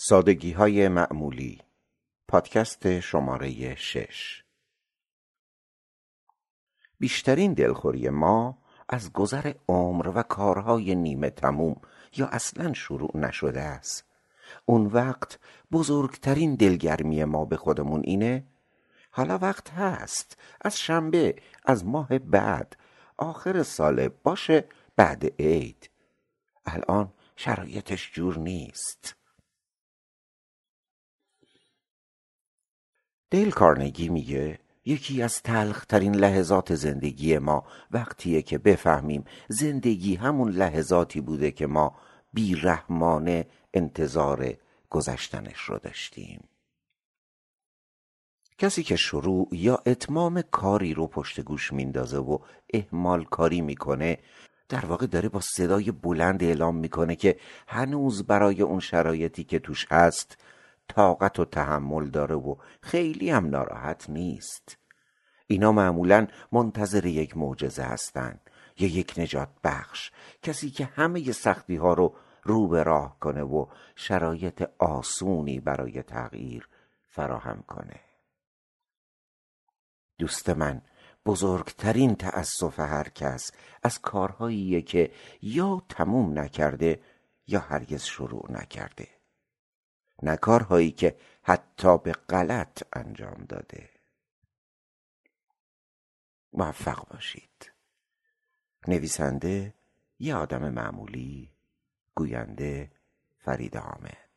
سادگی های معمولی پادکست شماره شش. بیشترین دلخوری ما از گذر عمر و کارهای نیمه تموم یا اصلا شروع نشده است. اون وقت بزرگترین دلگرمی ما به خودمون اینه حالا وقت هست از شنبه از ماه بعد آخر ساله باشه بعد عید. الان شرایطش جور نیست. دیل کارنگی میگه یکی از تلخترین لحظات زندگی ما. وقتیه که بفهمیم زندگی همون لحظاتی بوده که ما بیرحمانه انتظار گذشتنش رو داشتیم. کسی که شروع یا اتمام کاری رو پشت گوش میندازه و اهمال کاری می‌کنه در واقع داره با صدای بلند اعلام می‌کنه که هنوز برای اون شرایطی که توش هست طاقت و تحمل داره و خیلی هم ناراحت نیست. اینا معمولا منتظر یک معجزه هستن یا یک نجات بخش کسی که همه سختی ها رو رو به راه کنه و شرایط آسونی برای تغییر فراهم کنه. دوست من بزرگترین تأسف هر کس از کارهاییه که یا تموم نکرده یا هرگز شروع نکرده. نه کارهایی که حتی به غلط انجام داده. موفق باشید. نویسنده یه آدم معمولی گوینده فرید حامد.